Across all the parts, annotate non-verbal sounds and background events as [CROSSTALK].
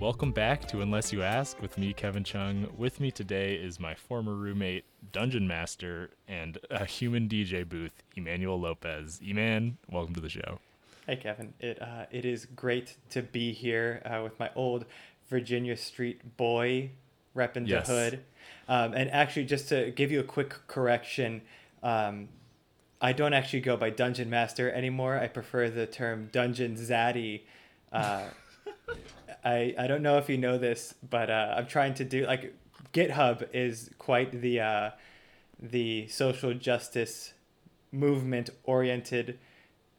Welcome back to Unless You Ask with me, Kevin Chung. With me today is my former roommate, Dungeon Master, and a human DJ booth, Emmanuel Lopez. Eman, welcome to the show. Hey, Kevin. It uh, it is great to be here uh, with my old Virginia Street boy repping Yes. the hood. Um, and actually, just to give you a quick correction, um, I don't actually go by Dungeon Master anymore. I prefer the term Dungeon Zaddy. Uh, [LAUGHS] I I don't know if you know this, but uh, I'm trying to do like GitHub is quite the uh, the social justice movement oriented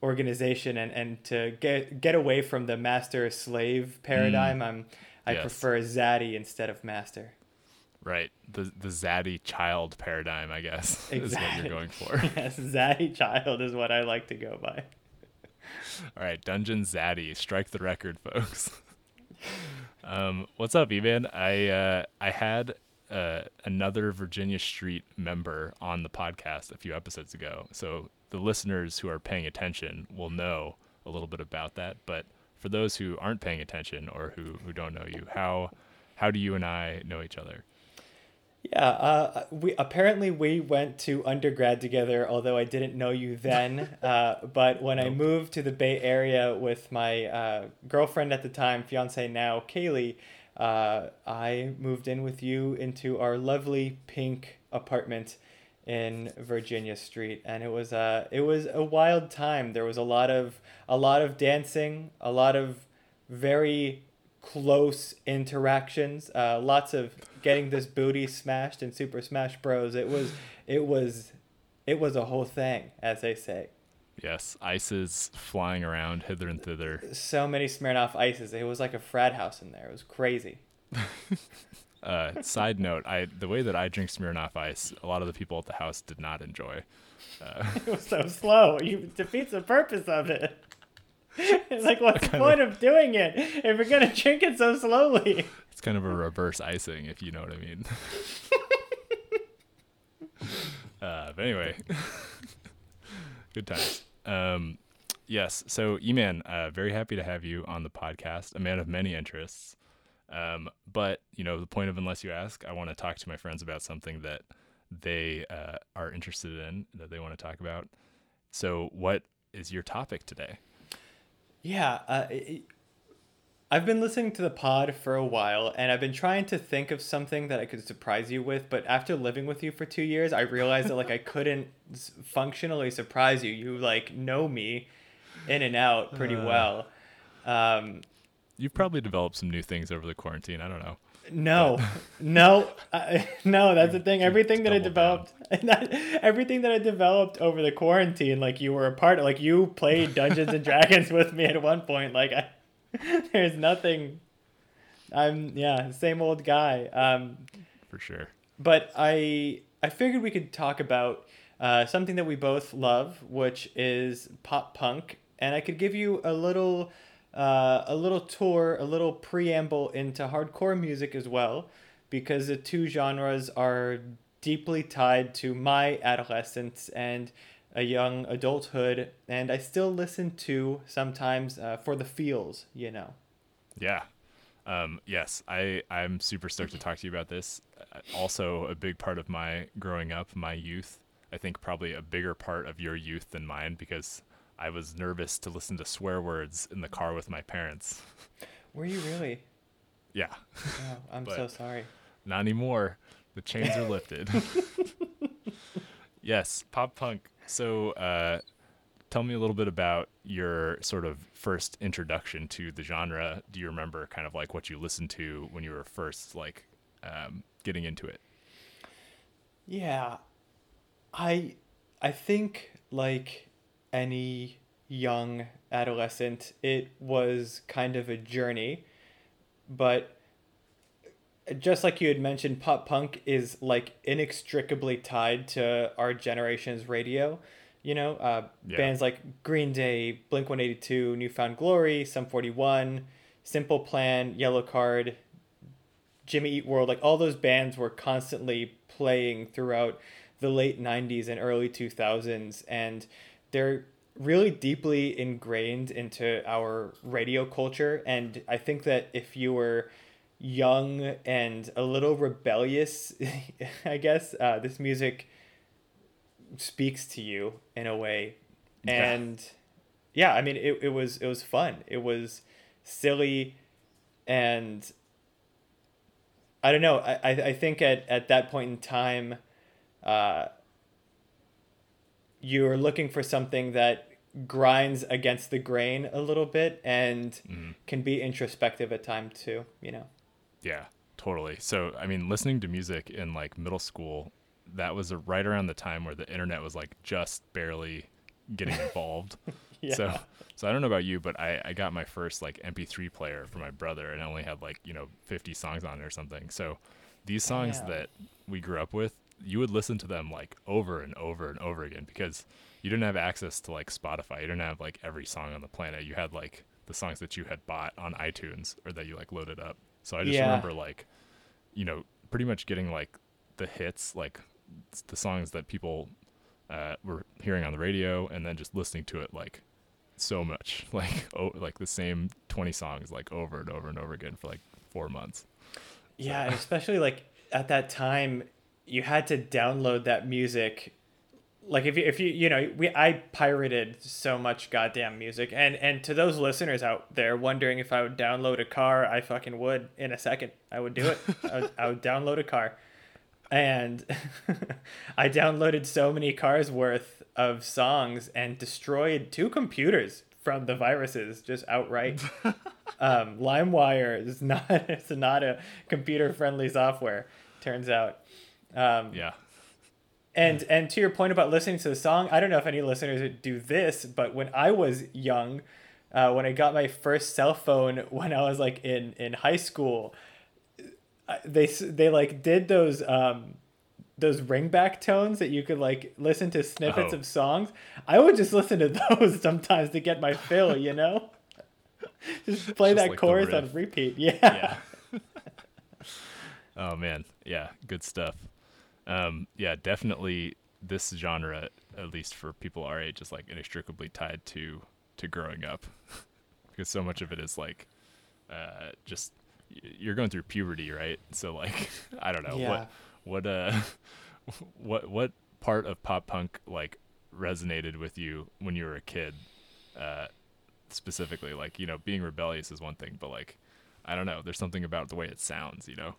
organization and, and to get get away from the master slave paradigm I'm I Yes. prefer Zaddy instead of master. Right, the the zaddy child paradigm, I guess, [LAUGHS] is what you're going [LAUGHS] for. yes, Zaddy child is what I like to go by. All right, Dungeon Zaddy, strike the record, folks. [LAUGHS] um, what's up, Evan? I uh, I had uh, another Virginia Street member on the podcast a few episodes ago, so the listeners who are paying attention will know a little bit about that. But for those who aren't paying attention or who who don't know you, how how do you and I know each other? Yeah, uh, we apparently we went to undergrad together. Although I didn't know you then, [LAUGHS] uh, but when I moved to the Bay Area with my uh, girlfriend at the time, fiance now, Kaylee, uh, I moved in with you into our lovely pink apartment in Virginia Street, and it was uh, it was a wild time. There was a lot of a lot of dancing, a lot of very close interactions. Uh, lots of getting this booty smashed in Super Smash Bros. It was, it was, it was a whole thing, as they say. Yes, ices flying around hither and thither. So many Smirnoff ices. It was like a frat house in there. It was crazy. [LAUGHS] Uh, side note: I the way that I drink Smirnoff Ice, a lot of the people at the house did not enjoy. Uh, [LAUGHS] It was so slow. You defeats the purpose of it. [LAUGHS] It's like, what's the point of doing it if you're gonna drink it so slowly? it's kind of a reverse icing, if you know what I mean. [LAUGHS] uh, but anyway, [LAUGHS] good times. Um, yes. So, Eman, uh, very happy to have you on the podcast. A man of many interests. Um, but you know, the point of unless you ask, I want to talk to my friends about something that they uh, are interested in that they want to talk about. So, what is your topic today? Yeah, uh, it, I've been listening to the pod for a while, and I've been trying to think of something that I could surprise you with. But after living with you for two years, I realized that like I couldn't [LAUGHS] functionally surprise you. You like know me in and out pretty Uh. well. Um, You've probably developed some new things over the quarantine. I don't know. No, no, uh, [LAUGHS] no. That's the thing. Everything that I developed, [LAUGHS] everything that I developed over the quarantine, like you were a part of. Like you played Dungeons and [LAUGHS] Dragons with me at one point. Like I, there's nothing. I'm yeah, same old guy. Um, For sure. but I I figured we could talk about uh, something that we both love, which is pop punk, and I could give you a little uh, a little tour, a little preamble into hardcore music as well, because the two genres are deeply tied to my adolescence and a young adulthood, and I still listen to sometimes uh, for the feels, you know. Yeah. Um, yes, I, I'm super stoked to talk to you about this. Uh, Also, a big part of my growing up, my youth. I think probably a bigger part of your youth than mine because I was nervous to listen to swear words in the car with my parents. Were you really? Yeah, Oh, I'm [LAUGHS] so sorry. not anymore. The chains are lifted. [LAUGHS] yes, pop punk. So, uh, tell me a little bit about your sort of first introduction to the genre. Do you remember kind of like what you listened to when you were first like um, getting into it? Yeah. I I think like any young adolescent, it was kind of a journey. But just like you had mentioned, pop punk is like inextricably tied to our generation's radio. You know, uh, Yeah. bands like Green Day, Blink 182, New Found Glory, Sum 41, Simple Plan, Yellowcard, Jimmy Eat World, like all those bands were constantly playing throughout the late 90s and early 2000s and they're really deeply ingrained into our radio culture and i think that if you were young and a little rebellious [LAUGHS] i guess uh, this music speaks to you in a way. Yeah. and yeah i mean it, it was it was fun. It was silly and i don't know. I i I think at at that point in time uh you're looking for something that grinds against the grain a little bit and Mhm. can be introspective at time too you know Yeah, totally. So, I mean, listening to music in like middle school, that was a, right around the time where the internet was like just barely getting [LAUGHS] involved. yeah So, so I don't know about you, but I, I got my first like MP3 player for my brother, and I only had like you know 50 songs on it or something. So, these songs Damn. that we grew up with, you would listen to them like over and over and over again because you didn't have access to like Spotify. You didn't have like every song on the planet. You had like the songs that you had bought on iTunes or that you like loaded up. So I just Yeah. remember like, you know, pretty much getting like the hits, like the songs that people uh, were hearing on the radio, and then just listening to it like so much, [LAUGHS] like oh, like the same twenty songs like over and over and over again for like four months. Yeah, and especially like at that time, you had to download that music. Like if you if you you know we I pirated so much goddamn music, and and to those listeners out there wondering if I would download a car, I fucking would in a second. I would do it. I, would, I would [LAUGHS] download a car, and [LAUGHS] I downloaded so many cars worth of songs and destroyed two computers from the viruses just outright [LAUGHS] um, LimeWire is not it's not a computer friendly software. Turns out, um, Yeah, and and to your point about listening to the song, I don't know if any listeners do this, but when I was young, uh, when I got my first cell phone [LAUGHS] when I was like in in high school, they they like did those um those ringback tones that you could like listen to snippets Oh. of songs. I would just listen to [LAUGHS] those sometimes to get my fill, you know. [LAUGHS] just play Just that like chorus on repeat. Yeah. yeah. oh man, yeah, good stuff. Um, yeah, definitely this genre, at least for people our age, is like inextricably tied to to growing up, [LAUGHS] because so much of it is like, uh, just you're going through puberty, right? So like, [LAUGHS] I don't know Yeah. what what uh [LAUGHS] what what part of pop punk like resonated with you when you were a kid, uh, specifically? Like, you know, being rebellious is one thing, but like, I don't know. There's something about the way it sounds, you know.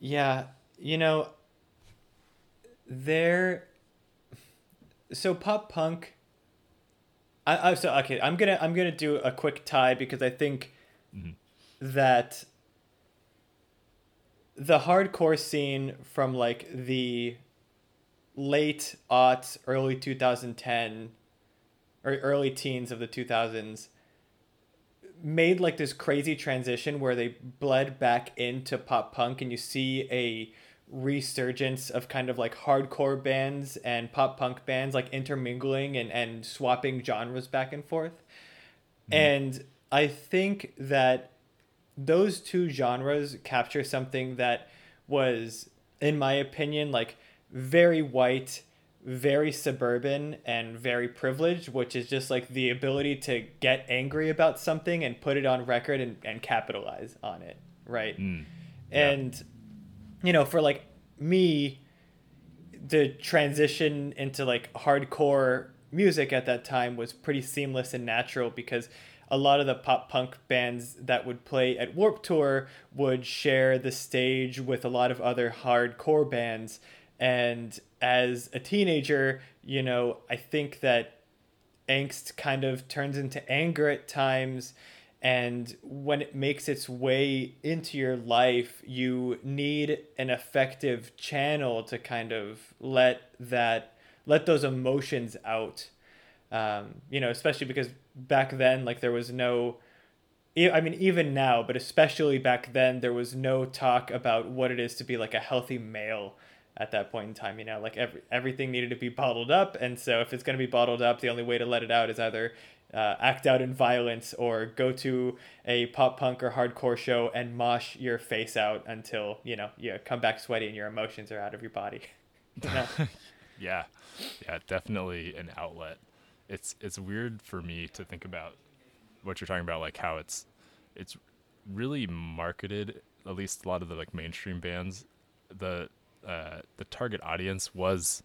Yeah, you know, there. So pop punk. I, I so okay. I'm gonna I'm gonna do a quick tie because I think Mhm. that the hardcore scene from like the late aughts, early 2010, or early teens of the 2000s made like this crazy transition where they bled back into pop punk and you see a resurgence of kind of like hardcore bands and pop punk bands like intermingling and, and swapping genres back and forth. And I think that those two genres capture something that was, in my opinion, like very white, very suburban, and very privileged, which is just like the ability to get angry about something and put it on record and, and capitalize on it, right? Mm. Yeah. And, you know, for like me, the transition into like hardcore music at that time was pretty seamless and natural because a lot of the pop punk bands that would play at Warped Tour would share the stage with a lot of other hardcore bands. And as a teenager, you know, I think that angst kind of turns into anger at times and when it makes its way into your life you need an effective channel to kind of let that let those emotions out um, you know especially because back then like there was no I mean, even now, but especially back then, there was no talk about what it is to be like a healthy male at that point in time. You know, like every, everything needed to be bottled up. And so, if it's going to be bottled up, the only way to let it out is either uh, act out in violence or go to a pop punk or hardcore show and mosh your face out until, you know, you come back sweaty and your emotions are out of your body. [LAUGHS] [LAUGHS] Yeah, yeah, definitely an outlet. it's it's weird for me to think about what you're talking about, like how it's it's really marketed. At least a lot of the like mainstream bands, the uh, the target audience was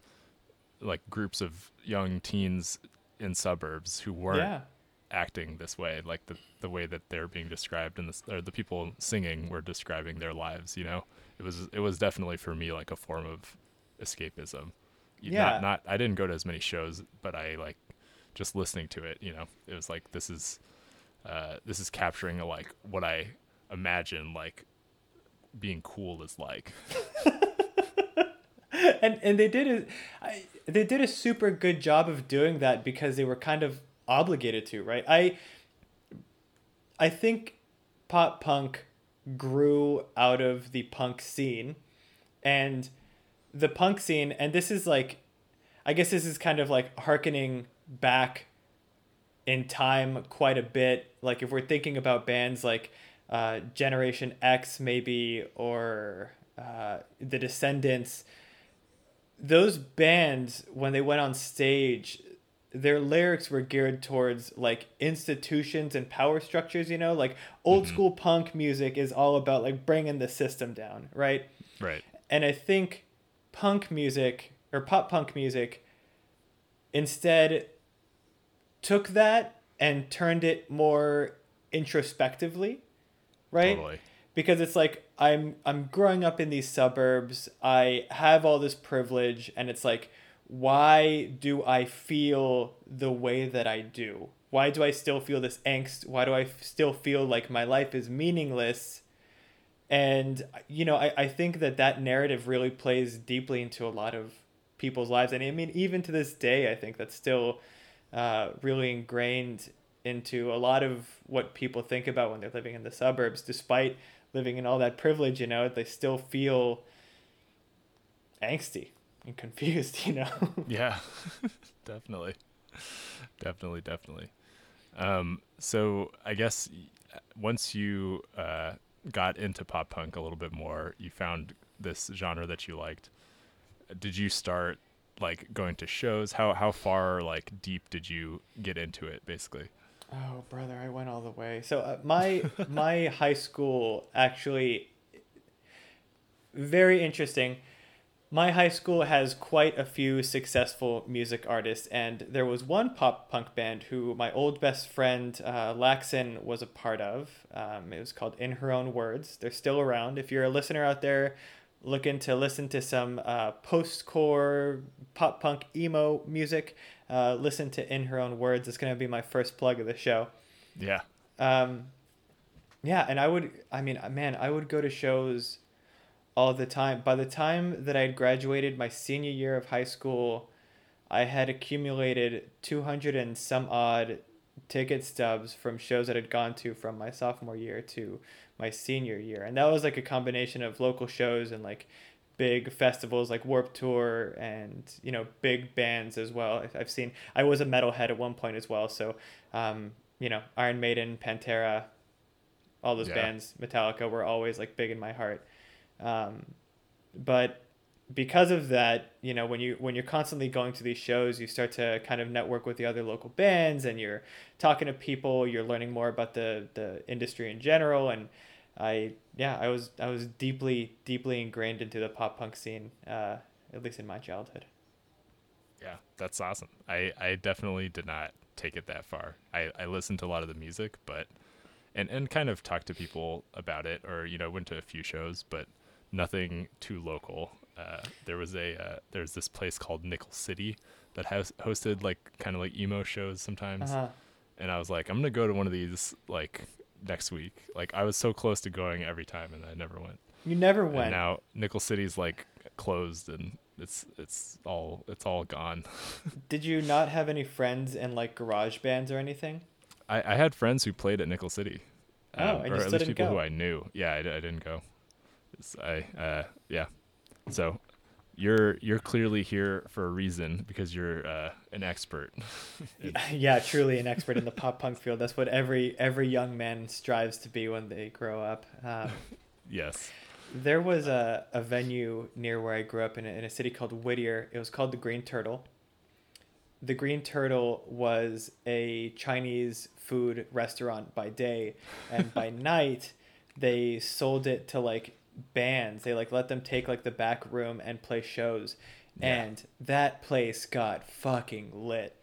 like groups of young teens in suburbs who weren't Yeah. acting this way, like the the way that they're being described and the or the people singing were describing their lives. You know, it was it was definitely for me like a form of escapism. Yeah. Not, not I didn't go to as many shows, but I like just listening to it. You know, it was like this is uh, this is capturing like what I imagine like being cool is like. [LAUGHS] and and they did a, I, they did a super good job of doing that because they were kind of obligated to, right? I I think pop punk grew out of the punk scene and the punk scene and this is like I guess this is kind of like harkening back in time quite a bit. Like if we're thinking about bands like uh, Generation X, maybe, or uh, The Descendents, those bands when they went on stage, their lyrics were geared towards like institutions and power structures. You know, like old mm-hmm. school punk music is all about like bringing the system down, right? Right. And I think punk music or pop punk music instead took that and turned it more introspectively, right? Totally. Because it's like I'm I'm growing up in these suburbs. I have all this privilege and it's like why do I feel the way that I do? Why do I still feel this angst? Why do I f- still feel like my life is meaningless? and you know I, I think that that narrative really plays deeply into a lot of people's lives and i mean even to this day i think that's still uh, really ingrained into a lot of what people think about when they're living in the suburbs despite living in all that privilege you know they still feel angsty and confused [LAUGHS] you know Yeah, [LAUGHS] definitely, definitely, definitely. Um, so I guess once you uh, got into pop punk a little bit more, you found this genre that you liked. Did you start like going to shows? How how far like deep did you get into it? Basically. Oh, brother, I went all the way. So uh, my [LAUGHS] my high school actually very interesting. My high school has quite a few successful music artists, and there was one pop punk band who my old best friend uh, Laxon was a part of. Um, it was called In Her Own Words. They're still around. If you're a listener out there looking to listen to some uh, post-core pop punk emo music, uh, listen to In Her Own Words. It's going to be my first plug of the show. Yeah. Um, yeah, and I would, I mean, man, I would go to shows all the time. By the time that I had graduated my senior year of high school, I had accumulated 200 and some odd ticket stubs from shows that I'd gone to from my sophomore year to my senior year. And that was like a combination of local shows and like big festivals like Warped Tour and, you know, big bands as well. I've- I've seen, I was a metalhead at one point as well. So, um, you know, Iron Maiden, Pantera, all those Yeah. bands, Metallica were always like big in my heart. Um, but because of that, you know, when you when you're constantly going to these shows, you start to kind of network with the other local bands, and you're talking to people. You're learning more about the the industry in general, and I yeah, I was I was deeply deeply ingrained into the pop punk scene, uh, at least in my childhood. Yeah, that's awesome. I, I definitely did not take it that far. I, I listened to a lot of the music, but and, and kind of talked to people about it, or you know went to a few shows, but nothing too local. Uh, there was a uh, there's this place called Nickel City that has hosted like kind of like emo shows sometimes, Uh-huh. and I was like, I'm gonna go to one of these like next week. Like I was so close to going every time, and I never went. You never And went. now Nickel City's like closed, and it's it's all it's all gone. [LAUGHS] Did you not have any friends in like garage bands or anything? I, I had friends who played at Nickel City. um, Oh, and you or at least people who. I knew. Yeah, I, I didn't go. It's- I uh yeah. So you're you're clearly here for a reason because you're uh, an expert. [LAUGHS] [LAUGHS] yeah, truly an expert in the pop punk field. That's what every every young man strives to be when they grow up. Um, [LAUGHS] yes. there was a, a venue near where I grew up in a, in a city called Whittier. It was called the Green Turtle, the Green Turtle was a Chinese food restaurant by day, and by night they sold it to like bands. They like let them take like the back room and play shows, Yeah. and that place got fucking lit.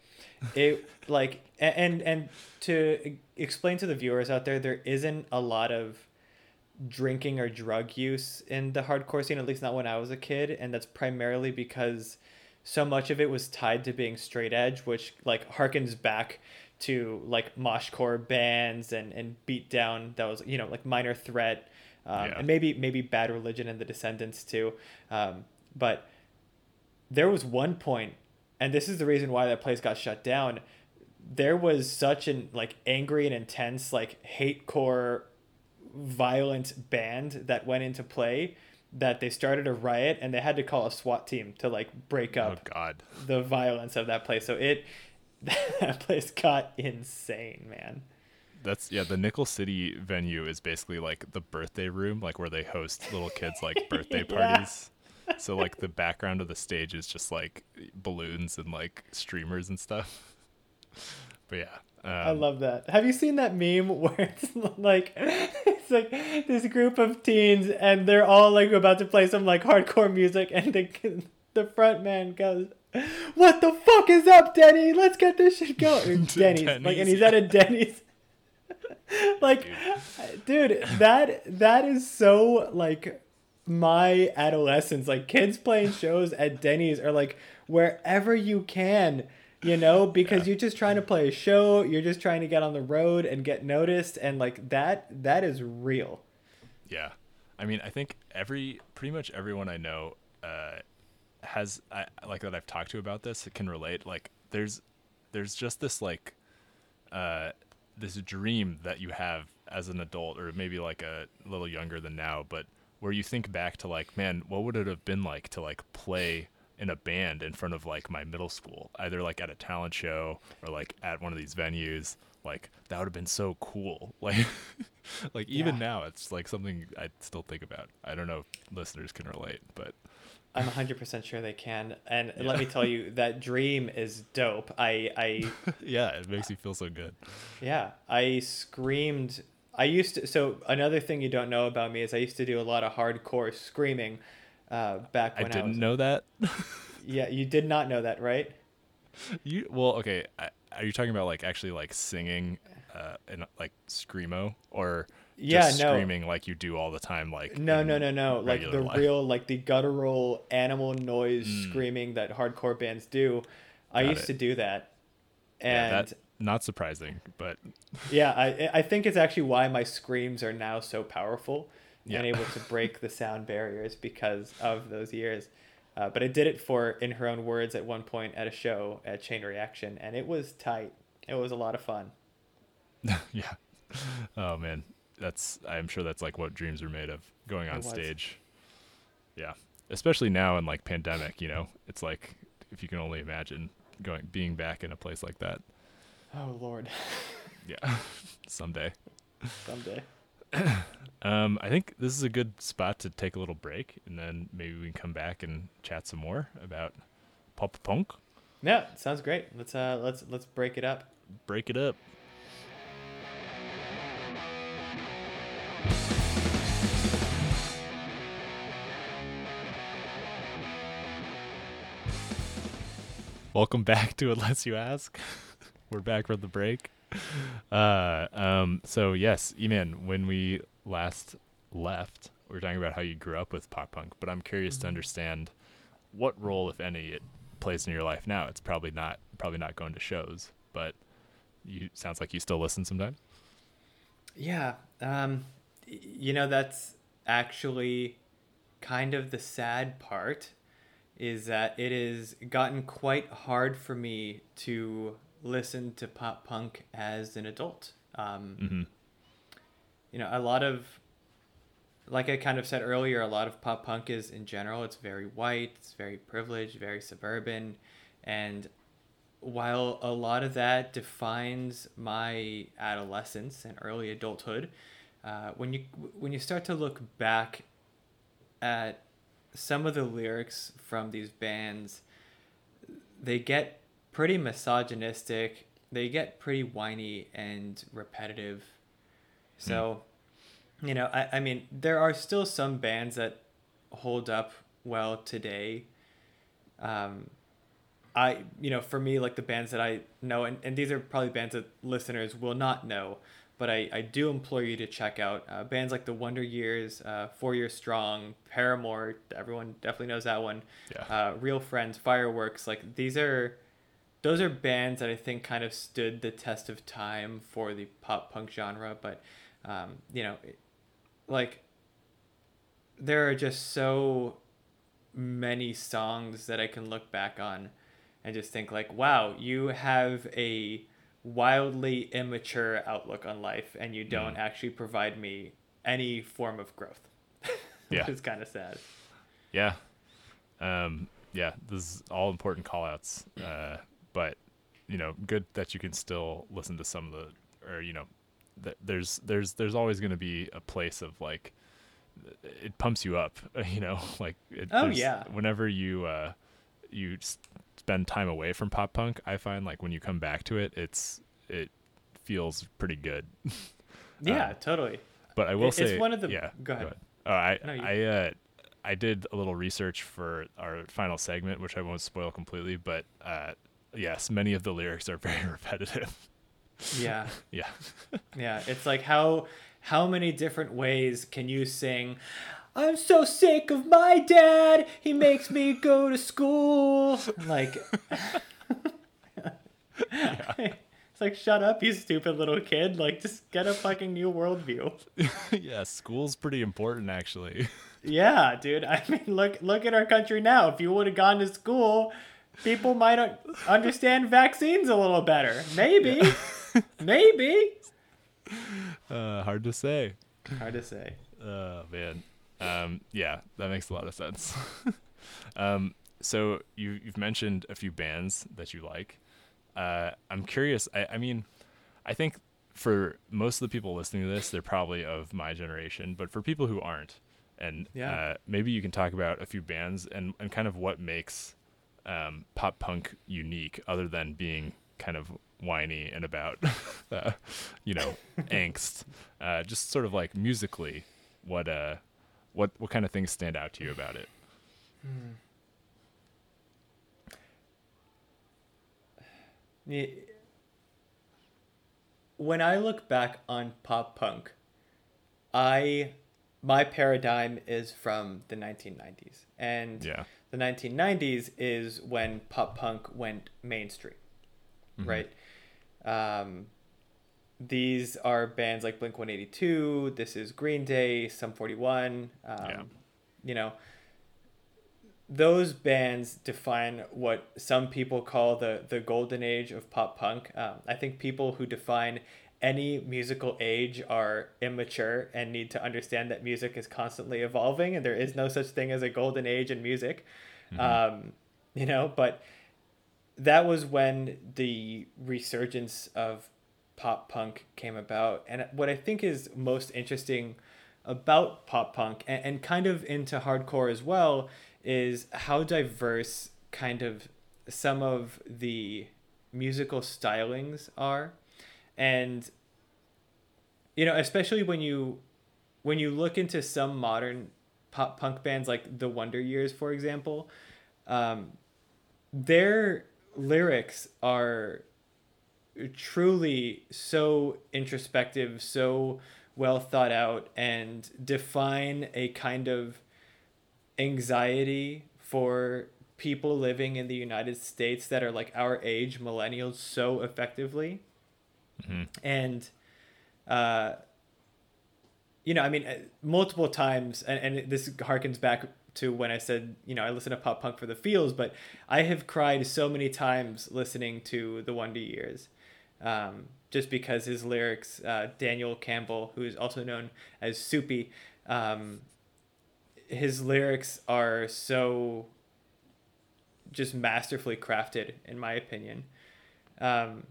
It [LAUGHS] like and and to explain to the viewers out there, there isn't a lot of drinking or drug use in the hardcore scene, at least not when I was a kid, and that's primarily because so much of it was tied to being straight edge, which like harkens back to like moshcore bands and and beat down that was you know like minor threat, um, Yeah. and maybe maybe Bad Religion and the Descendents too, um, but there was one point, and this is the reason why that place got shut down. There was such an like angry and intense like hate core violent band that went into play that they started a riot and they had to call a SWAT team to like break Oh up God. the violence of that place. So it [LAUGHS] that place got insane, man. That's yeah. The Nickel City venue is basically like the birthday room, like where they host little kids like [LAUGHS] birthday Yeah. parties. So like the background of the stage is just like balloons and like streamers and stuff. [LAUGHS] But yeah, um, I love that. Have you seen that meme [LAUGHS] where it's like it's like this group of teens and they're all like about to play some like hardcore music and the the front man goes, "What the fuck is up, Denny? Let's get this shit going." Or Denny's, like, and Denny's, he's at a Denny's. [LAUGHS] like, dude, that that is so like my adolescence. Like kids playing shows at Denny's or like wherever you can, you know, because you're just trying to play a show, you're just trying to get on the road and get noticed, and like that that is real. Yeah, I mean, I think every pretty much everyone I know uh, has I, like that I've talked to about this it can relate. Like, there's there's just this like uh, this dream that you have as an adult, or maybe like a little younger than now, but where you think back to like, man, what would it have been like to like play in a band in front of like my middle school, either like at a talent show or like at one of these venues. Like that would have been so cool. [LAUGHS] Like, like even Yeah. now, it's like something I still think about. I don't know if listeners can relate, but I'm 100% sure they can. And let me tell you, that dream is dope. I, I, [LAUGHS] yeah, it makes me feel so good. yeah, I screamed. I used to, so another thing you don't know about me is I used to do a lot of hardcore screaming uh, back when I, didn't was. know that. [LAUGHS] Yeah, you did not know that, right? You well, okay. I, are you talking about like actually like singing, uh, in like screamo or Yeah, no. screaming like you do all the time? Like No, no, no, no. Like the life? real, like the guttural animal noise Mm. screaming that hardcore bands do. I used it. to do that. Yeah, And that not surprising, but [LAUGHS] Yeah, I I think it's actually why my screams are now so powerful Yeah. and able to [LAUGHS] break the sound barriers because of those years. Uh, but I did it for, in her own words, at one point at a show at Chain Reaction, and it was tight. It was a lot of fun. [LAUGHS] yeah. Oh man, that's I'm sure that's like what dreams are made of. Going on stage. Yeah, especially now in like pandemic, you know, it's like if you can only imagine going being back in a place like that. Oh Lord, [LAUGHS] Yeah, [LAUGHS] someday. someday. [COUGHS] Um, I think this is a good spot to take a little break, and then maybe we can come back and chat some more about pop punk. Yeah, sounds great. Let's uh let's let's break it up. Break it up. Welcome back to Unless You Ask. [LAUGHS] We're back from the break. Uh, um, so yes, Eman, when we last left, we were talking about how you grew up with pop punk, but I'm curious to understand what role, if any, it plays in your life now. It's probably not probably not going to shows, but you sounds like you still listen sometimes. Yeah. Um, you know, that's actually kind of the sad part is that it has gotten quite hard for me to listen to pop punk as an adult. Um, Mm-hmm. you know, a lot of, like I kind of said earlier, a lot of pop punk is in general, it's very white, it's very privileged, very suburban. And while a lot of that defines my adolescence and early adulthood, uh, when you when you start to look back at some of the lyrics from these bands, they get pretty misogynistic. They get pretty whiny and repetitive. So, you know, I, I mean, there are still some bands that hold up well today. Um, I, you know, for me, like the bands that I know, and, and these are probably bands that listeners will not know, but I, I do implore you to check out uh, bands like the Wonder Years, uh, Four Year Strong, Paramore. Everyone definitely knows that one. Yeah. Uh, Real Friends, Fireworks. Like these are, those are bands that I think kind of stood the test of time for the pop punk genre. But, um, you know, like there are just so many songs that I can look back on and just think like, wow, you have a wildly immature outlook on life and you don't Mm. actually provide me any form of growth. [LAUGHS] Yeah. Which is kind of sad. Yeah. Um, yeah, this is all important call outs. Uh, but, you know, good that you can still listen to some of the, or, you know, th- there's, there's, there's always going to be a place of like, it pumps you up, [LAUGHS] you know, like, it, Oh, yeah. Whenever you, uh, you spend time away from pop punk, I find like when you come back to it, it's, it feels pretty good. [LAUGHS] Yeah, Uh, totally. But I will It- say, it's one of the- Yeah, go ahead. Oh, I No, you- I uh, I did a little research for our final segment, which I won't spoil completely. But uh, yes, many of the lyrics are [LAUGHS] very repetitive. Yeah. [LAUGHS] yeah, Yeah, it's like how how many different ways can you sing I'm so sick of my dad. He makes me go to school. Like [LAUGHS] It's like shut up, you stupid little kid. Like just get a fucking new worldview. [LAUGHS] yeah. School's pretty important, actually. Yeah, dude. I mean, look look at our country now. If you would have gone to school, people might understand vaccines a little better. Maybe. [LAUGHS] Maybe. Uh, hard to say. Hard to say. Oh man. Um, yeah, that makes a lot of sense. [LAUGHS] um, so you you've mentioned a few bands that you like. Uh, I'm curious. I, I mean, I think for most of the people listening to this, they're probably of my generation. But for people who aren't, and Yeah. uh, maybe you can talk about a few bands and, and kind of what makes um, pop punk unique, other than being kind of whiny and about, [LAUGHS] uh, you know, [LAUGHS] angst. Uh, just sort of like musically, what uh, what what kind of things stand out to you about it? When I look back on pop punk, I my paradigm is from the 1990s. And Yeah. the 1990s is when pop punk went mainstream. Right? Um these are bands like Blink 182, this is Green Day, Sum 41, um, Yeah. you know, those bands define what some people call the the golden age of pop punk. Um, I think people who define any musical age are immature and need to understand that music is constantly evolving and there is no such thing as a golden age in music. Um, you know, but that was when the resurgence of pop punk came about. And what I think is most interesting about pop punk and, and kind of into hardcore as well is how diverse kind of some of the musical stylings are and you know especially when you when you look into some modern pop punk bands like the wonder years for example um, their lyrics are truly so introspective so well thought out and define a kind of anxiety for people living in the United States that are like our age, millennials, so effectively. And, uh, you know, I mean, uh, multiple times, and, and this harkens back to when I said, you know, I listen to pop punk for the feels, but I have cried so many times listening to the Wonder Years. Um, just because his lyrics, uh, Daniel Campbell, who is also known as Soupy, um, his lyrics are so just masterfully crafted in my opinion. Um,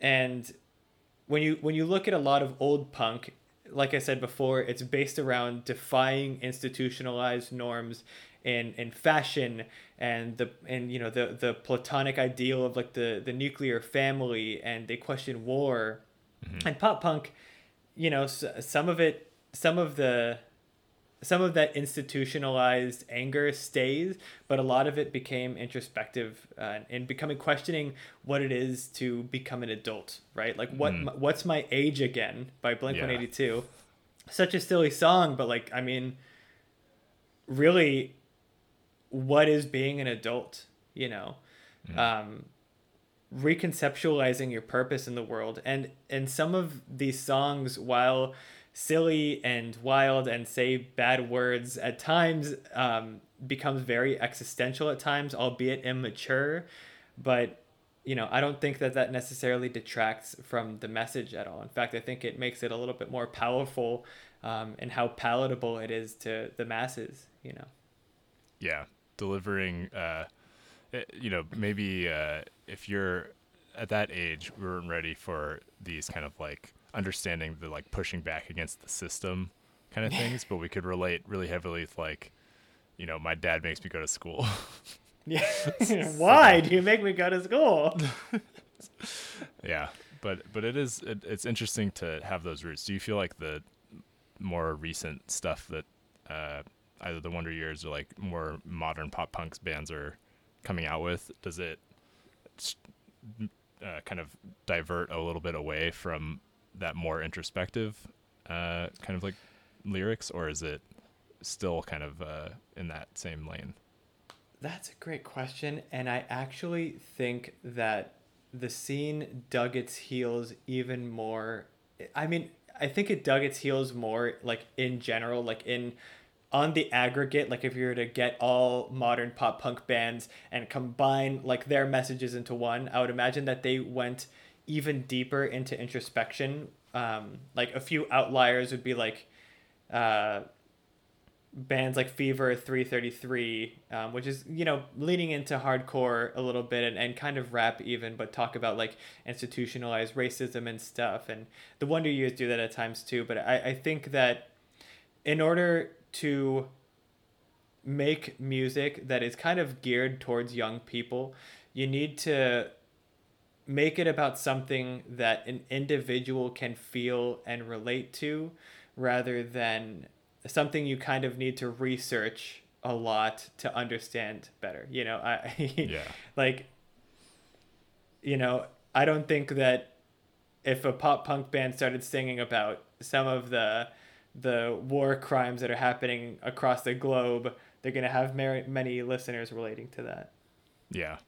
and when you when you look at a lot of old punk like I said before, it's based around defying institutionalized norms in in fashion and the and you know the the platonic ideal of like the the nuclear family and they question war mm-hmm. and pop punk you know some of it some of the some of that institutionalized anger stays, but a lot of it became introspective uh, and becoming questioning what it is to become an adult, right? Like what mm. what's my age again by Blink One Eighty Two. Such a silly song, but like I mean, really, what is being an adult? You know, mm. um, reconceptualizing your purpose in the world, and and some of these songs, while silly and wild and say bad words at times um, becomes very existential at times albeit immature. But you know i don't think that that necessarily detracts from the message at all. In fact i think it makes it a little bit more powerful um, and how palatable it is to the masses you know? Yeah delivering uh, eh, you know maybe uh, if you're at that age we weren't ready for these kind of like understanding the like pushing back against the system kind of [LAUGHS] things, but we could relate really heavily with like, you know, my dad makes me go to school. [LAUGHS] yeah. [LAUGHS] Why do you make me go to school? yeah, but but it is it, it's interesting to have those roots. Do you feel like the more recent stuff that uh, either the Wonder Years or like more modern pop punks bands are coming out with, does it uh, kind of divert a little bit away from that more introspective uh, kind of like lyrics, or is it still kind of uh, in that same lane? That's a great question, and I actually think that the scene dug its heels even more. I mean, I think it dug its heels more, like in general, like in on the aggregate, like if you were to get all modern pop punk bands and combine like their messages into one, I would imagine that they went even deeper into introspection. Um, like a few outliers would be like uh, bands like Fever 333, um, which is, you know, leaning into hardcore a little bit and, and kind of rap even, but talk about like institutionalized racism and stuff. And the Wonder Years do that at times too. But I, I think that in order to make music that is kind of geared towards young people, you need to make it about something that an individual can feel and relate to rather than something you kind of need to research a lot to understand better you know i [LAUGHS] yeah. like you know i don't think that if a pop punk band started singing about some of the the war crimes that are happening across the globe they're going to have many listeners relating to that yeah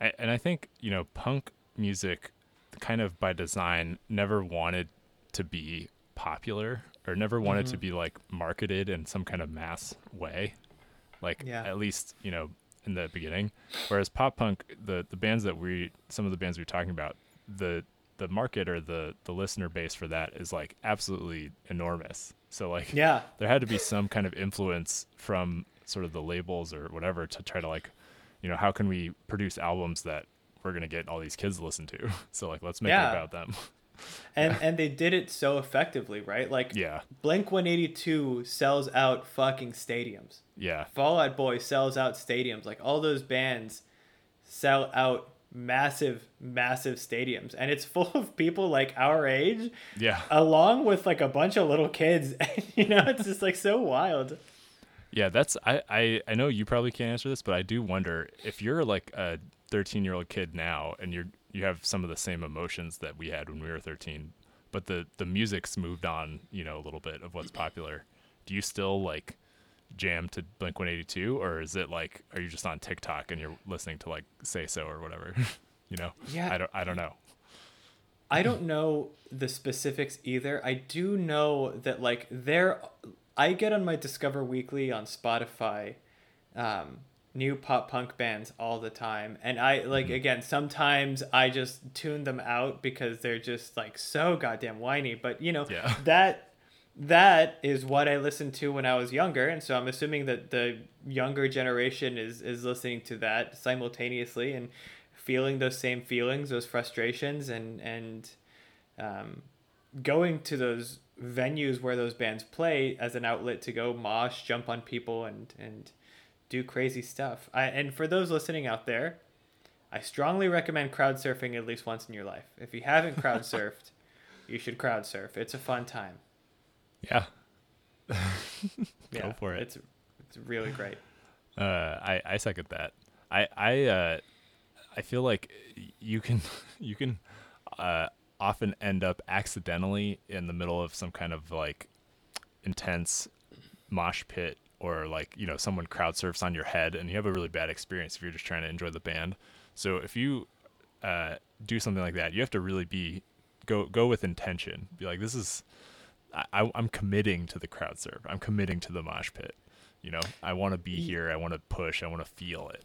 and I think you know punk music, kind of by design, never wanted to be popular or never wanted mm-hmm. to be like marketed in some kind of mass way, like yeah. at least you know in the beginning. Whereas pop punk, the the bands that we, some of the bands we're talking about, the the market or the the listener base for that is like absolutely enormous. So like yeah, there had to be some kind of influence from sort of the labels or whatever to try to like you know how can we produce albums that we're gonna get all these kids to listen to? [LAUGHS] So like let's make yeah. it about them. [LAUGHS] And and they did it so effectively right? Like yeah. Blink 182 sells out fucking stadiums. Yeah. Fall out boy sells out stadiums. Like all those bands sell out massive massive stadiums. And it's [LAUGHS] full of people like our age yeah. along with like a bunch of little kids. [LAUGHS] You know it's just like so wild. Yeah, that's I, I I know you probably can't answer this, but I do wonder if you're like a 13 year old kid now and you're you have some of the same emotions that we had when we were 13, but the the music's moved on, you know, a little bit of what's popular. Do you still like jam to Blink 182 or is it like are you just on TikTok and you're listening to like Say So or whatever? [LAUGHS] you know? Yeah. I don't I don't know. I don't know the specifics either. I do know that like there I get on my Discover Weekly on Spotify um, new pop punk bands all the time. And I like mm-hmm. again, sometimes I just tune them out because they're just like so goddamn whiny. But you know, yeah. that that is what I listened to when I was younger, and so I'm assuming that the younger generation is is listening to that simultaneously and feeling those same feelings, those frustrations, and and um, going to those venues where those bands play as an outlet to go mosh, jump on people, and and do crazy stuff. I, and for those listening out there, I strongly recommend crowd surfing at least once in your life. If you haven't crowd [LAUGHS] surfed, you should crowd surf. It's a fun time. Yeah. [LAUGHS] Yeah, Go for it. It's it's really great. Uh, I I second that. I I uh, I feel like you can [LAUGHS] you can uh, often end up accidentally in the middle of some kind of like intense mosh pit or like you know someone crowd surfs on your head and you have a really bad experience if you're just trying to enjoy the band. So if you uh, do something like that, you have to really be go go with intention. Be like, this is I, I'm committing to the crowd surf. I'm committing to the mosh pit. You know, I want to be here. I want to push. I want to feel it.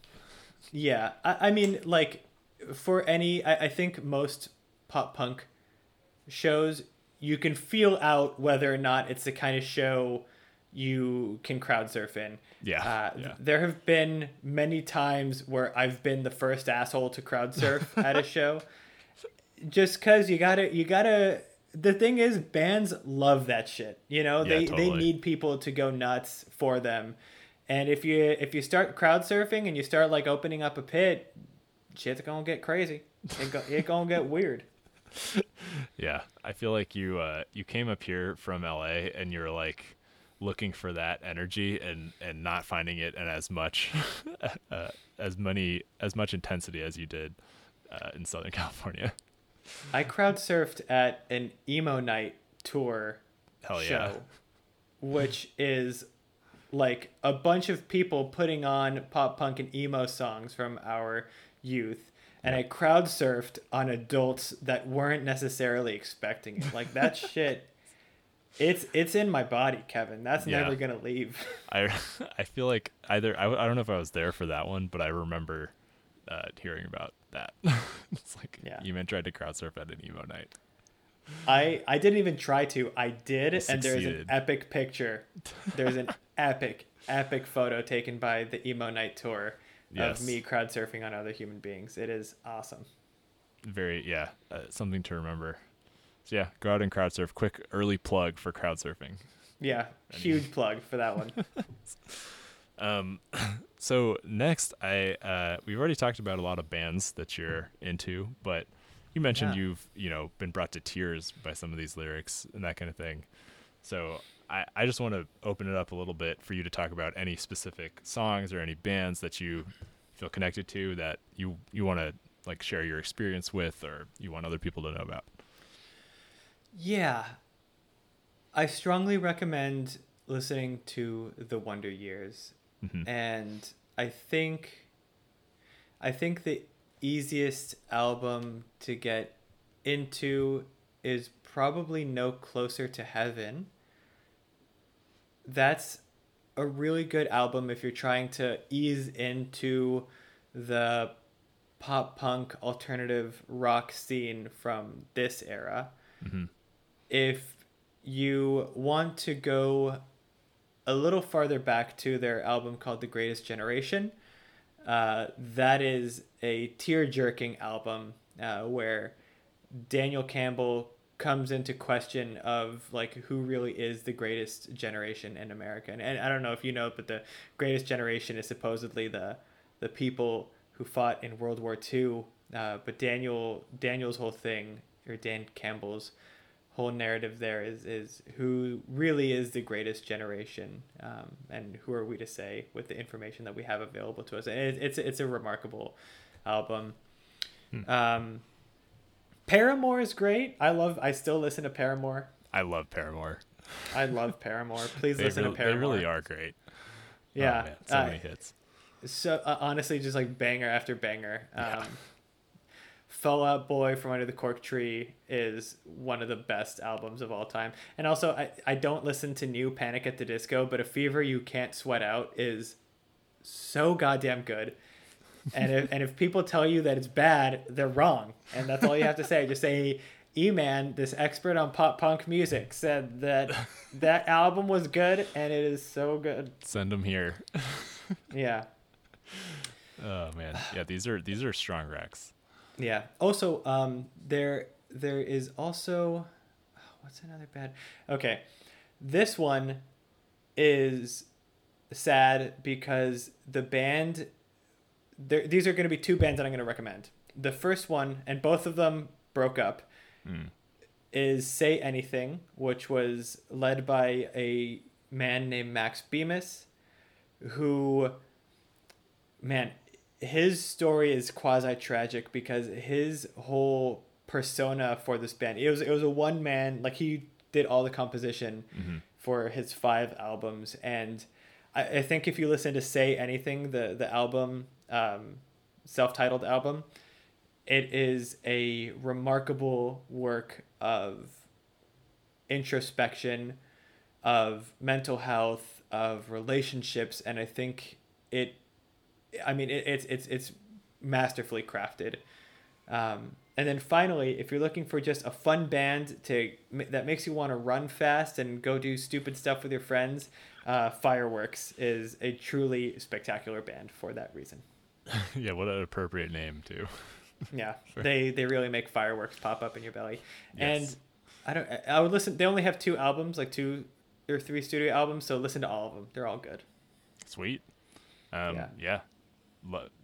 Yeah, I, I mean, like for any, I, I think most pop punk shows, you can feel out whether or not it's the kind of show you can crowd surf in. Yeah, Uh, yeah. There have been many times where I've been the first asshole to crowd surf at a [LAUGHS] show, just because you gotta, you gotta. The thing is, bands love that shit. You know, Yeah, they they need people to go nuts for them, and if you if you start crowd surfing and you start like opening up a pit, shit's gonna get crazy. It go, it gonna get weird. [LAUGHS] Yeah, I feel like you uh, you came up here from LA and you're like looking for that energy and and not finding it and as much [LAUGHS] uh, as many as much intensity as you did uh, in Southern California. I crowd surfed at an emo night tour Hell yeah. show, which is like a bunch of people putting on pop punk and emo songs from our youth. And I crowd surfed on adults that weren't necessarily expecting it. Like that [LAUGHS] shit, it's it's in my body, Kevin. That's Yeah. never gonna leave. I [LAUGHS] I feel like either I, I don't know if I was there for that one, but I remember uh, hearing about that. [LAUGHS] it's like Yeah. you meant tried to crowd surf at an emo night. I I didn't even try to. I did, and there's an epic picture. There's an [LAUGHS] epic epic photo taken by the emo night tour Yes. of me crowd surfing on other human beings. It is awesome. Very yeah, uh, something to remember. So yeah, go out and crowd surf. Quick early plug for crowd surfing. Yeah, huge plug for that one. [LAUGHS] Um, [LAUGHS] so next, I uh, we've already talked about a lot of bands that you're into, but you mentioned Yeah. you've you know been brought to tears by some of these lyrics and that kind of thing. So I I just want to open it up a little bit for you to talk about any specific songs or any bands that you feel connected to that you you want to like share your experience with or you want other people to know about. Yeah. I strongly recommend listening to The Wonder Years. Mhm. And I think I think the easiest album to get into is probably No Closer to Heaven. That's a really good album if you're trying to ease into the pop punk alternative rock scene from this era Mhm. if you want to go a little farther back to their album called The Greatest Generation, uh, that is a tear jerking album uh, where Daniel Campbell comes into question of like who really is the greatest generation in America. And, and I don't know if you know, but the greatest generation is supposedly the the people who fought in World War II. Uh, but Daniel Daniel's whole thing, or Dan Campbell's whole narrative there is is who really is the greatest generation, um, and who are we to say with the information that we have available to us? And it, it's it's a remarkable album. Um, Paramore is great. I love. I still listen to Paramore. I love Paramore. I love Paramore. [LAUGHS] Please listen real- to Paramore. they really are great. Oh, Yeah. man, so uh, many hits. so uh, honestly just like banger after banger um Yeah. Fall Out Boy from Under the Cork Tree is one of the best albums of all time. And also, I, I don't listen to new Panic at the Disco, but A Fever You Can't Sweat Out is so goddamn good. And if, and if people tell you that it's bad, they're wrong. And that's all you have to say. Just say, E Man, this expert on pop punk music, said that that album was good and it is so good. Send them here. Yeah. Oh man, yeah. These are these are strong wrecks. Yeah. Also, um, there there is also what's another bad? Okay, this one is sad because the band. There, these are going to be two bands that I'm going to recommend. The first one, and both of them broke up, Mm. is Say Anything, which was led by a man named Max Bemis, who, man, his story is quasi tragic because his whole persona for this band it was it was a one man like he did all the composition Mhm. for his five albums and I, I think if you listen to Say Anything the the album um, self titled album it is a remarkable work of introspection of mental health of relationships and i think it i mean it, it's it's it's masterfully crafted um, and then finally if you're looking for just a fun band to that makes you want to run fast and go do stupid stuff with your friends uh, fireworks is a truly spectacular band for that reason [LAUGHS] yeah, what an appropriate name too. [LAUGHS] yeah, they they really make fireworks pop up in your belly. Yes. And I don't. I would listen. They only have two albums, like two or three studio albums. So listen to all of them. They're all good. Sweet. Um, Yeah. yeah.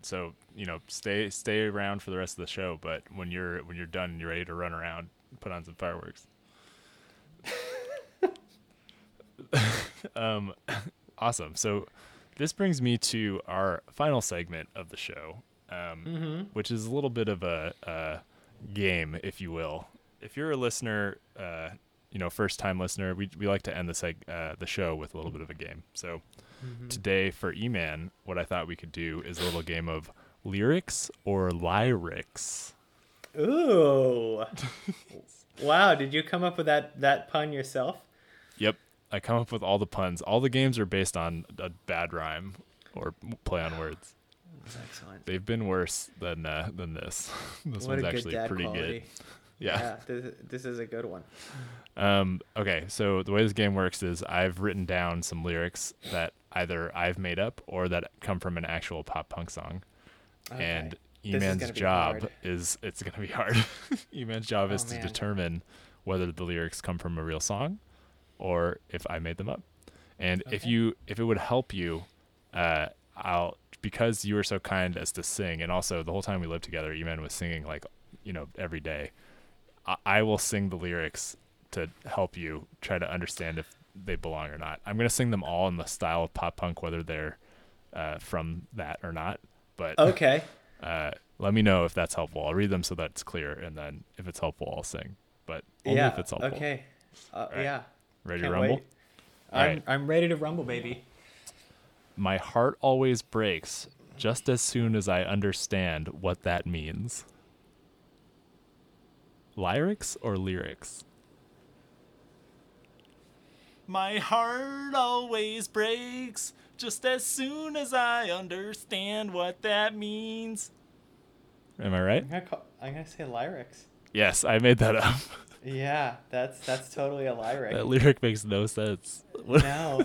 So you know, stay stay around for the rest of the show. But when you're when you're done, and you're ready to run around. Put on some fireworks. um, awesome. So this brings me to our final segment of the show, um, Mm-hmm. which is a little bit of a, a game, if you will. If you're a listener, uh, you know, first time listener, we we like to end the seg- uh, the show with a little bit of a game. So today for E-Man, what I thought we could do is a little game of lyrics or lyrics. Ooh. [LAUGHS] wow. Did you come up with that that pun yourself? Yep, I come up with all the puns. All the games are based on a bad rhyme or play on words. That's excellent. They've been worse than uh, than this. [LAUGHS] this what one's actually pretty quality. good. Yeah. this, this is a good one. Um, okay, so the way this game works is I've written down some lyrics that either I've made up or that come from an actual pop punk song. And is E-Man's job hard. is it's gonna be hard. [LAUGHS] E-Man's job is Oh, to man. determine whether the lyrics come from a real song or if I made them up. And if you if it would help you, uh, I'll because you were so kind as to sing, and also the whole time we lived together, E-Man was singing like you know every day. I, I will sing the lyrics to help you try to understand if they belong or not. I'm gonna sing them all in the style of pop punk, whether they're uh, from that or not. But [LAUGHS] Okay. uh, let me know if that's helpful. I'll read them so that it's clear, and then if it's helpful, I'll sing. But only yeah. if it's helpful. Okay. Uh, right. Yeah. Ready Can't to rumble? wait. I'm right. I'm ready to rumble, baby. My heart always breaks just as soon as I understand what that means. Lyrics or lyrics? My heart always breaks just as soon as I understand what that means. Am I right? I'm gonna call, I'm gonna say lyrics. Yes, I made that up. [LAUGHS] Yeah, that's that's totally a lyric. that lyric makes no sense. [LAUGHS] no,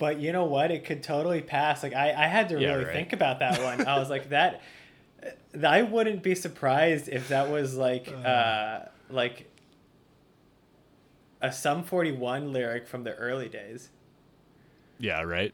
but you know what? It could totally pass. Like I, I had to Yeah, really right. think about that one. I was like that. I wouldn't be surprised if that was like uh like a Sum Forty One lyric from the early days. yeah, right.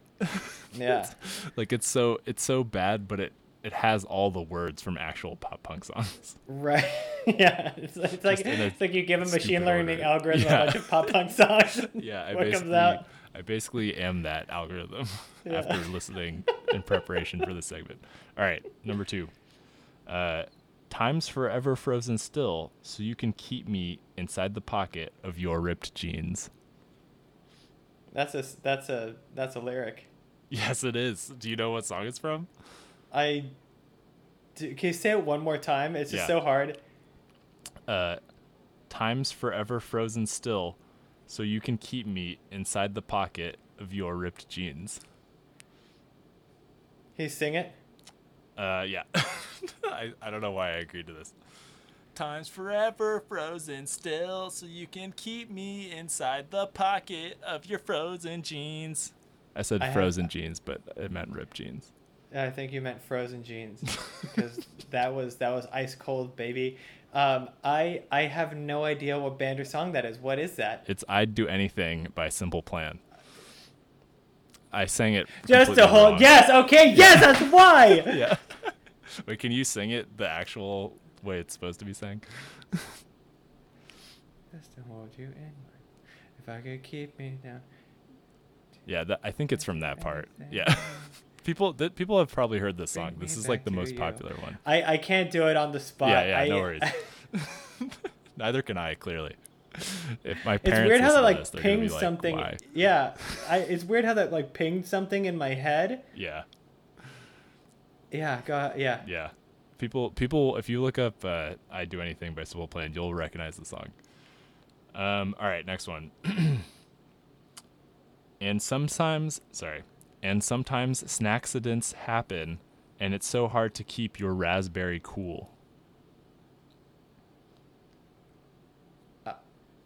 Yeah. [LAUGHS] like it's so it's so bad, but it it has all the words from actual pop punk songs. Right. [LAUGHS] yeah. It's, it's like it's like you give a machine learning order. algorithm Yeah. a bunch of pop punk songs. [LAUGHS] Yeah, I what comes basically out? I basically am that algorithm Yeah. after listening in preparation for the segment. All right, number two. Uh, time's forever frozen still, so you can keep me inside the pocket of your ripped jeans. That's a that's a that's a lyric. [LAUGHS] Yes, it is. Do you know what song it's from? I. Do, can you say it one more time? It's just Yeah. so hard. Uh, time's forever frozen still, so you can keep me inside the pocket of your ripped jeans. Can you sing it? Uh, yeah. [LAUGHS] [LAUGHS] I, I don't know why I agreed to this. Time's forever frozen still, so you can keep me inside the pocket of your frozen jeans. I said I have- frozen jeans, but it meant ripped jeans. I think you meant frozen jeans [LAUGHS] because that was that was ice cold, baby. Um, I I have no idea what band or song that is. What is that? It's "I'd Do Anything" by Simple Plan. I sang it Just a whole wrong. yes. Okay, yes, that's why. [LAUGHS] yeah. [LAUGHS] Wait, can you sing it the actual way it's supposed to be sang? Just to hold you in. If I could keep me down. Yeah, that, I think it's from that part. Yeah. [LAUGHS] people th- people have probably heard this song. This is like the most you. popular one. I I can't do it on the spot. Yeah, yeah, I, no worries. [LAUGHS] Neither can I, clearly. If my parents It's weird how that like this, they're gonna be pinged like, something. "Why?" Yeah, I, it's weird how that like pinged something in my head. Yeah. Yeah, go ahead. Yeah. Yeah. People people if you look up uh, I Do Anything by Simple Plan, you'll recognize the song. Um all right, next one. [CLEARS THROAT] and sometimes sorry. And sometimes snacksidents happen and it's so hard to keep your raspberry cool.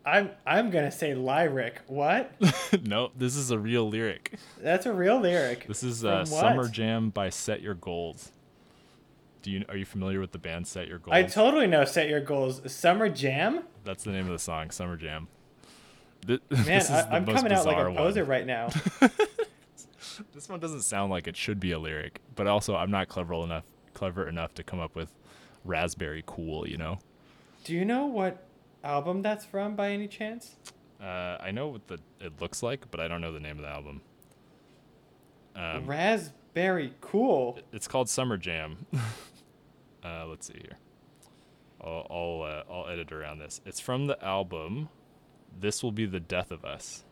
I'm I'm gonna say lyric. What? [LAUGHS] no, this is a real lyric. That's a real lyric. This is uh. Summer Jam by Set Your Goals. Do you are you familiar with the band Set Your Goals? I totally know. Set your goals. Summer jam. That's the name of the song, Summer Jam. Th- [LAUGHS] Man, this is I, most coming out like a bizarre one. poser right now. [LAUGHS] This one doesn't sound like it should be a lyric, but also I'm not clever enough clever enough to come up with raspberry cool, you know. Do you know what album that's from by any chance? Uh, I know what the it looks like, but I don't know the name of the album. Um, Raspberry cool. it's called Summer Jam. [LAUGHS] uh, let's see here. I'll I'll, uh, I'll edit around this. It's from the album. This will be the death of us.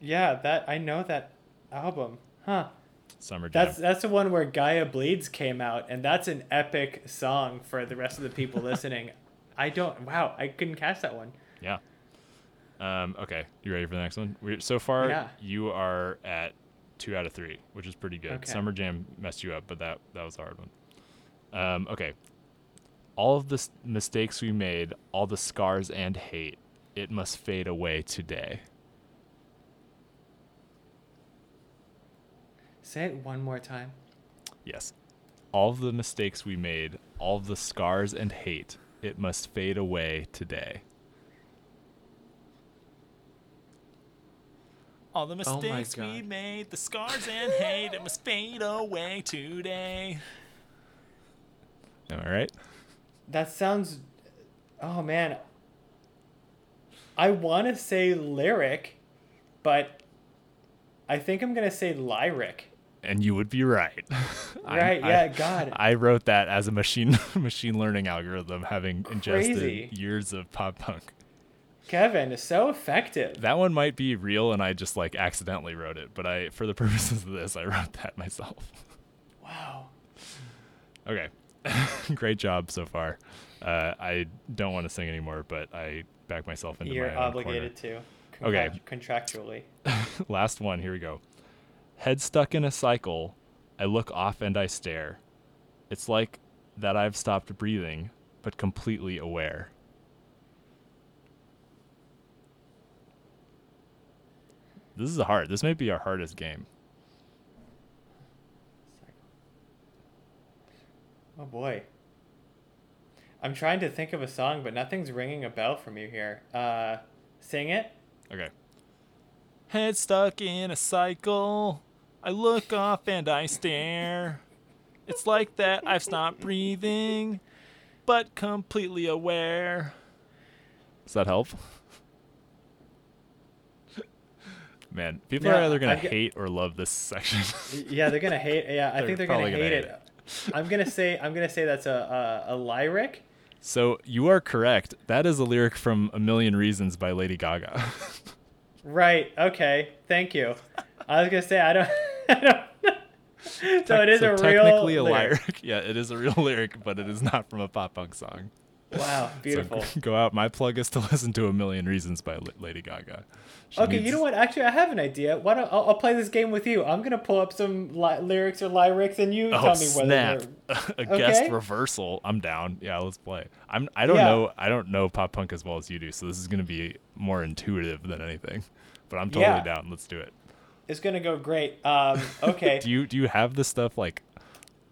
Yeah, that I know that album. Huh. Summer Jam. That's that's the one where Gaia Bleeds came out, and that's an epic song for the rest of the people [LAUGHS] listening. I don't. Wow, I couldn't catch that one. Yeah. Um, okay, you ready for the next one? We're, so far, Yeah. you are at two out of three, which is pretty good. Okay. Summer Jam messed you up, but that that was a hard one. Um, okay. All of the s- mistakes we made, all the scars and hate, it must fade away today. Say it one more time. Yes. All of the mistakes we made, all of the scars and hate, it must fade away today. All the Oh mistakes we made, the scars and hate, it must fade away today. Am I right? That sounds. Oh man. I want to say lyric, but I think I'm gonna say lyric. And you would be right. [LAUGHS] I- Right? I- yeah. God. I wrote that as a machine [LAUGHS] machine learning algorithm, having ingested Crazy. years of pop punk. Kevin is so effective. That one might be real, and I just like accidentally wrote it. But I, for the [LAUGHS] purposes of this, I wrote that myself. Wow. Okay, great job so far. Uh, I don't want to sing anymore, but I back myself into You're my own obligated to. Okay. Contractually. Last one. Here we go. Head stuck in a cycle. I look off and I stare. It's like that I've stopped breathing, but completely aware. This is hard. This may be our hardest game. Oh boy. I'm trying to think of a song, but nothing's ringing a bell from you here. Uh, sing it. Okay. Head stuck in a cycle. I look off and I stare. It's like that I've stopped breathing, but completely aware. Does that help? Man, people Yeah, are either gonna I hate or love this section. Yeah, they're gonna hate. Yeah, I They're think they're gonna hate, gonna hate it. I'm gonna say. I'm gonna say that's a a, a lyric. so you are correct. That is a lyric from A Million Reasons by Lady Gaga. [LAUGHS] Right. Okay. Thank you. I was gonna say I don't. [LAUGHS] I don't know. so it is So a real technically a lyric. [LAUGHS] Yeah, it is a real lyric, but it is not from a pop punk song. Wow, [LAUGHS] beautiful. g- [LAUGHS] go out. My plug is to listen to A Million Reasons by Lady Gaga. She Okay, you know what? Actually, I have an idea. Why don't I'll, I'll play this game with you? I'm gonna pull up some li- lyrics or lyrics, and you Oh tell me whether snap! they're a guest Okay. reversal. I'm down. Yeah, let's play. I'm. I don't Yeah. know. I don't know pop punk as well as you do, so this is gonna be more intuitive than anything. But I'm totally Yeah. down. Let's do it. It's gonna go great. Um, [LAUGHS] okay. Do you do you have the stuff like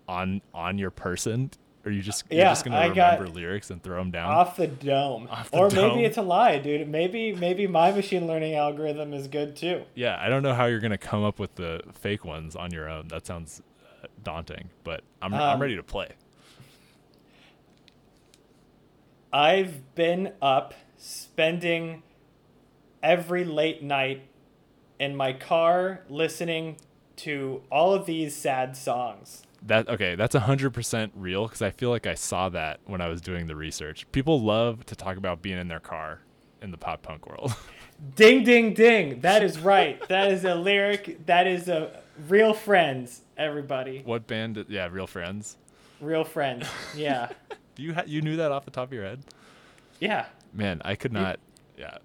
on on your person? Or you just you're Yeah, just gonna I remember got- lyrics and throw them down? Off the dome. Off the or dome. maybe it's a lie, dude. Maybe maybe my machine learning algorithm is good too. Yeah, I don't know how you're gonna come up with the fake ones on your own. That sounds uh, daunting, but I'm I'm Um, ready to play. I've been up spending every late night in my car listening to all of these sad songs. That okay, that's hundred percent real because I feel like I saw that when I was doing the research. People love to talk about being in their car in the pop punk world. [LAUGHS] Ding ding ding. That is right. that is a lyric. That is a real friends, everybody. what band? Yeah, Real Friends. Real friends. Yeah. [LAUGHS] Do you ha- you knew that off the top of your head? Yeah. Man, I could not. Yeah.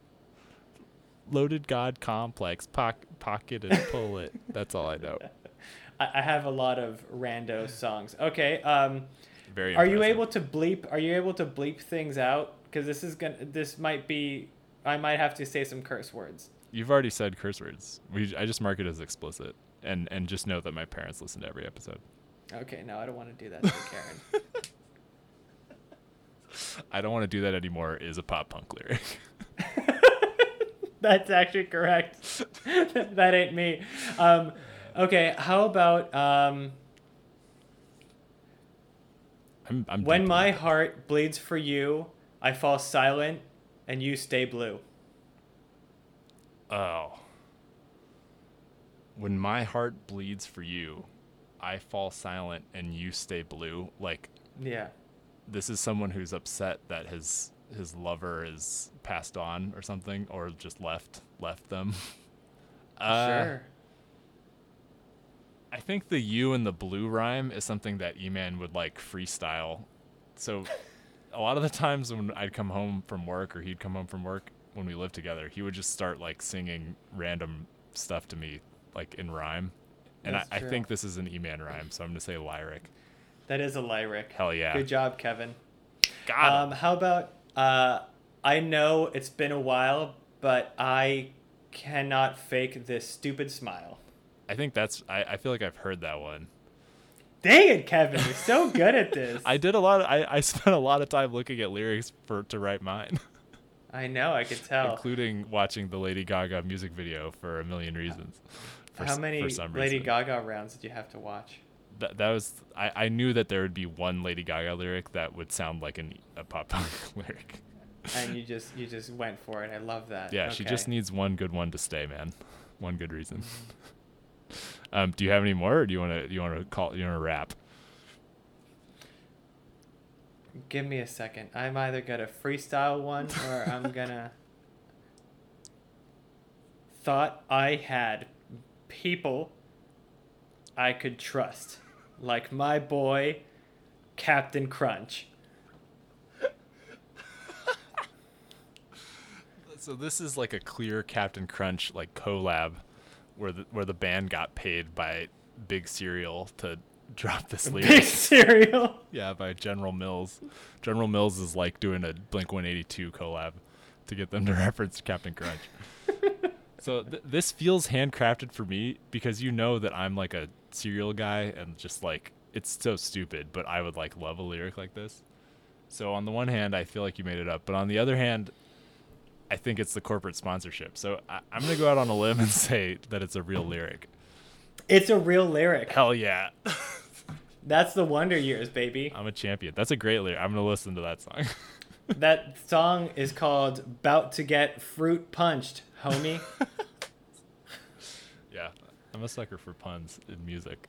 Loaded God Complex, pock, pocket and pull it. That's all I know. [LAUGHS] I, have a lot of rando songs. Okay. Um Very. Are you able to bleep? Are you able to bleep things out? Because this is gonna. This might be. I might have to say some curse words. You've already said curse words. We I just mark it as explicit, and and just know that my parents listen to every episode. Okay, no, I don't want to do that to [LAUGHS] Karen. I don't want to do that anymore. Is a pop punk lyric. [LAUGHS] That's actually correct. [LAUGHS] that ain't me. Um, okay, how about um, I'm, I'm when my heart bleeds for you, I fall silent, and you stay blue. Oh. When my heart bleeds for you, I fall silent and you stay blue. Like Yeah. this is someone who's upset that his his lover is passed on or something or just left left them. [LAUGHS] Uh, sure. I think the you and the blue rhyme is something that E-Man would like freestyle. So a lot of the times when I'd come home from work or he'd come home from work when we lived together, he would just start like singing random stuff to me like in rhyme. And I, I think this is an E-Man rhyme, so I'm gonna say lyric. That is a lyric. Hell yeah. Good job, Kevin. Got Um, how about uh, I know it's been a while, but I cannot fake this stupid smile. I think that's I, I feel like I've heard that one. Dang it, Kevin! You're so good at this. [LAUGHS] I did a lot of, I, I spent a lot of time looking at lyrics for to write mine. I know. I could tell. including watching the Lady Gaga music video for a million reasons. For, How many for some Lady reason. Gaga rounds did you have to watch? That, that was I, I knew that there would be one Lady Gaga lyric that would sound like an, a pop punk [LAUGHS] lyric. And you just you just went for it. I love that. Yeah, she just needs one good one to stay, man. One good reason. [LAUGHS] um, do you have any more, or do you want to? You want to call? You want to rap? Give me a second. I'm either gonna freestyle one or I'm [LAUGHS] gonna. Thought I had people I could trust, like my boy, Captain Crunch. So this is like a clear Captain Crunch like collab, where the where the band got paid by Big Cereal to [LAUGHS] drop this [LAUGHS] lyric. Big cereal. Yeah, by General Mills. General Mills is like doing a Blink 182 collab to get them to [LAUGHS] reference Captain Crunch. So th- this feels handcrafted for me because you know that I'm like a cereal guy and just like it's so stupid, but I would like love a lyric like this. So on the one hand, I feel like you made it up, but on the other hand, I think it's the corporate sponsorship. So I- I'm gonna go out on a limb and [LAUGHS] say that it's a real lyric. It's a real lyric. Hell yeah, [LAUGHS] That's the Wonder Years, baby. I'm a champion. That's a great lyric. I'm gonna listen to that song. [LAUGHS] That song is called "Bout to Get Fruit Punched," homie. [LAUGHS] Yeah, I'm a sucker for puns in music.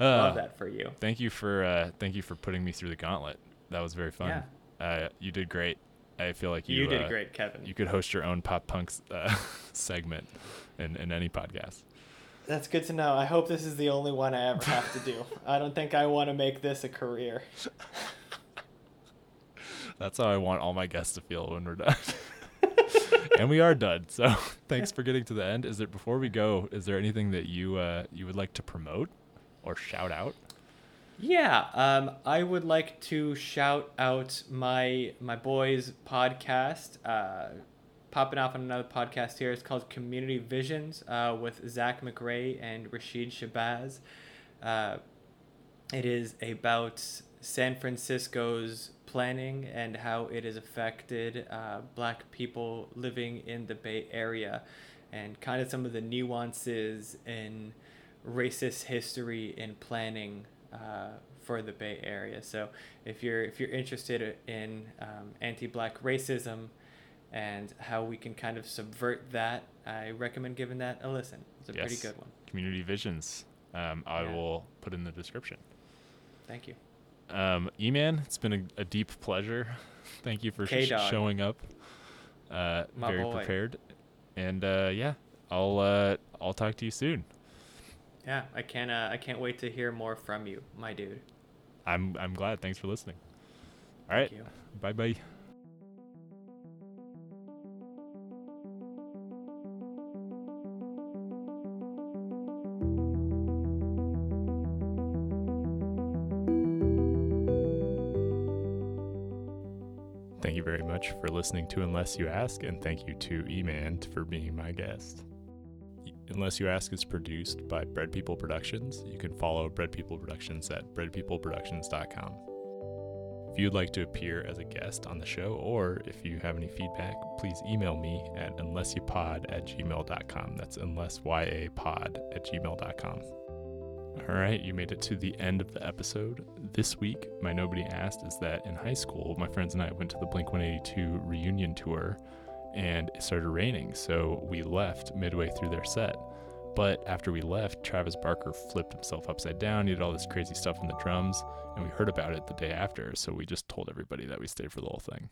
Love Uh, that for you. thank you for uh, thank you for putting me through the gauntlet. That was very fun. Uh, you did great. I feel like you You, did uh, great, Kevin. You could host your own pop punk uh, [LAUGHS] segment in, in any podcast. That's good to know. I hope this is the only one I ever have to do. I don't think I want to make this a career. [LAUGHS] That's how I want all my guests to feel when we're done. [LAUGHS] and we are done. So [LAUGHS] [LAUGHS] thanks for getting to the end. Is there before we go? Is there anything that you uh, you would like to promote or shout out? Yeah, um, I would like to shout out my my boys' podcast, uh, popping off on another podcast here. It's called Community Visions uh, with Zach McRae and Rashid Shabazz. Uh, It is about San Francisco's planning and how it has affected uh, black people living in the Bay Area and kind of some of the nuances in racist history in planning uh, for the Bay Area. So if you're if you're interested in um, anti-black racism and how we can kind of subvert that, I recommend giving that a listen. It's a Yes. pretty good one. Community Visions. Um, I Yeah. will put in the description. Thank you. Um, E-Man, it's been a, a deep pleasure. [LAUGHS] Thank you for sh- showing up. Uh, very boy. prepared. And uh, yeah, I'll uh, I'll talk to you soon. Yeah, I can't uh, I can't wait to hear more from you, my dude. I'm I'm glad. Thanks for listening. All right. Thank you. Bye bye. Listening to Unless You Ask, and thank you to E-Man for being my guest. Unless You Ask is produced by Bread People Productions. You can follow Bread People Productions at breadpeopleproductions.com. If you'd like to appear as a guest on the show, or if you have any feedback, please email me at unlessyapod at gmail.com. That's unlessyapod at gmail.com. All right, you made it to the end of the episode. This week, my Nobody Asked is that in high school, my friends and I went to the Blink 182 reunion tour and it started raining, so we left midway through their set. But after we left, Travis Barker flipped himself upside down. He did all this crazy stuff on the drums, and we heard about it the day after, so we just told everybody that we stayed for the whole thing.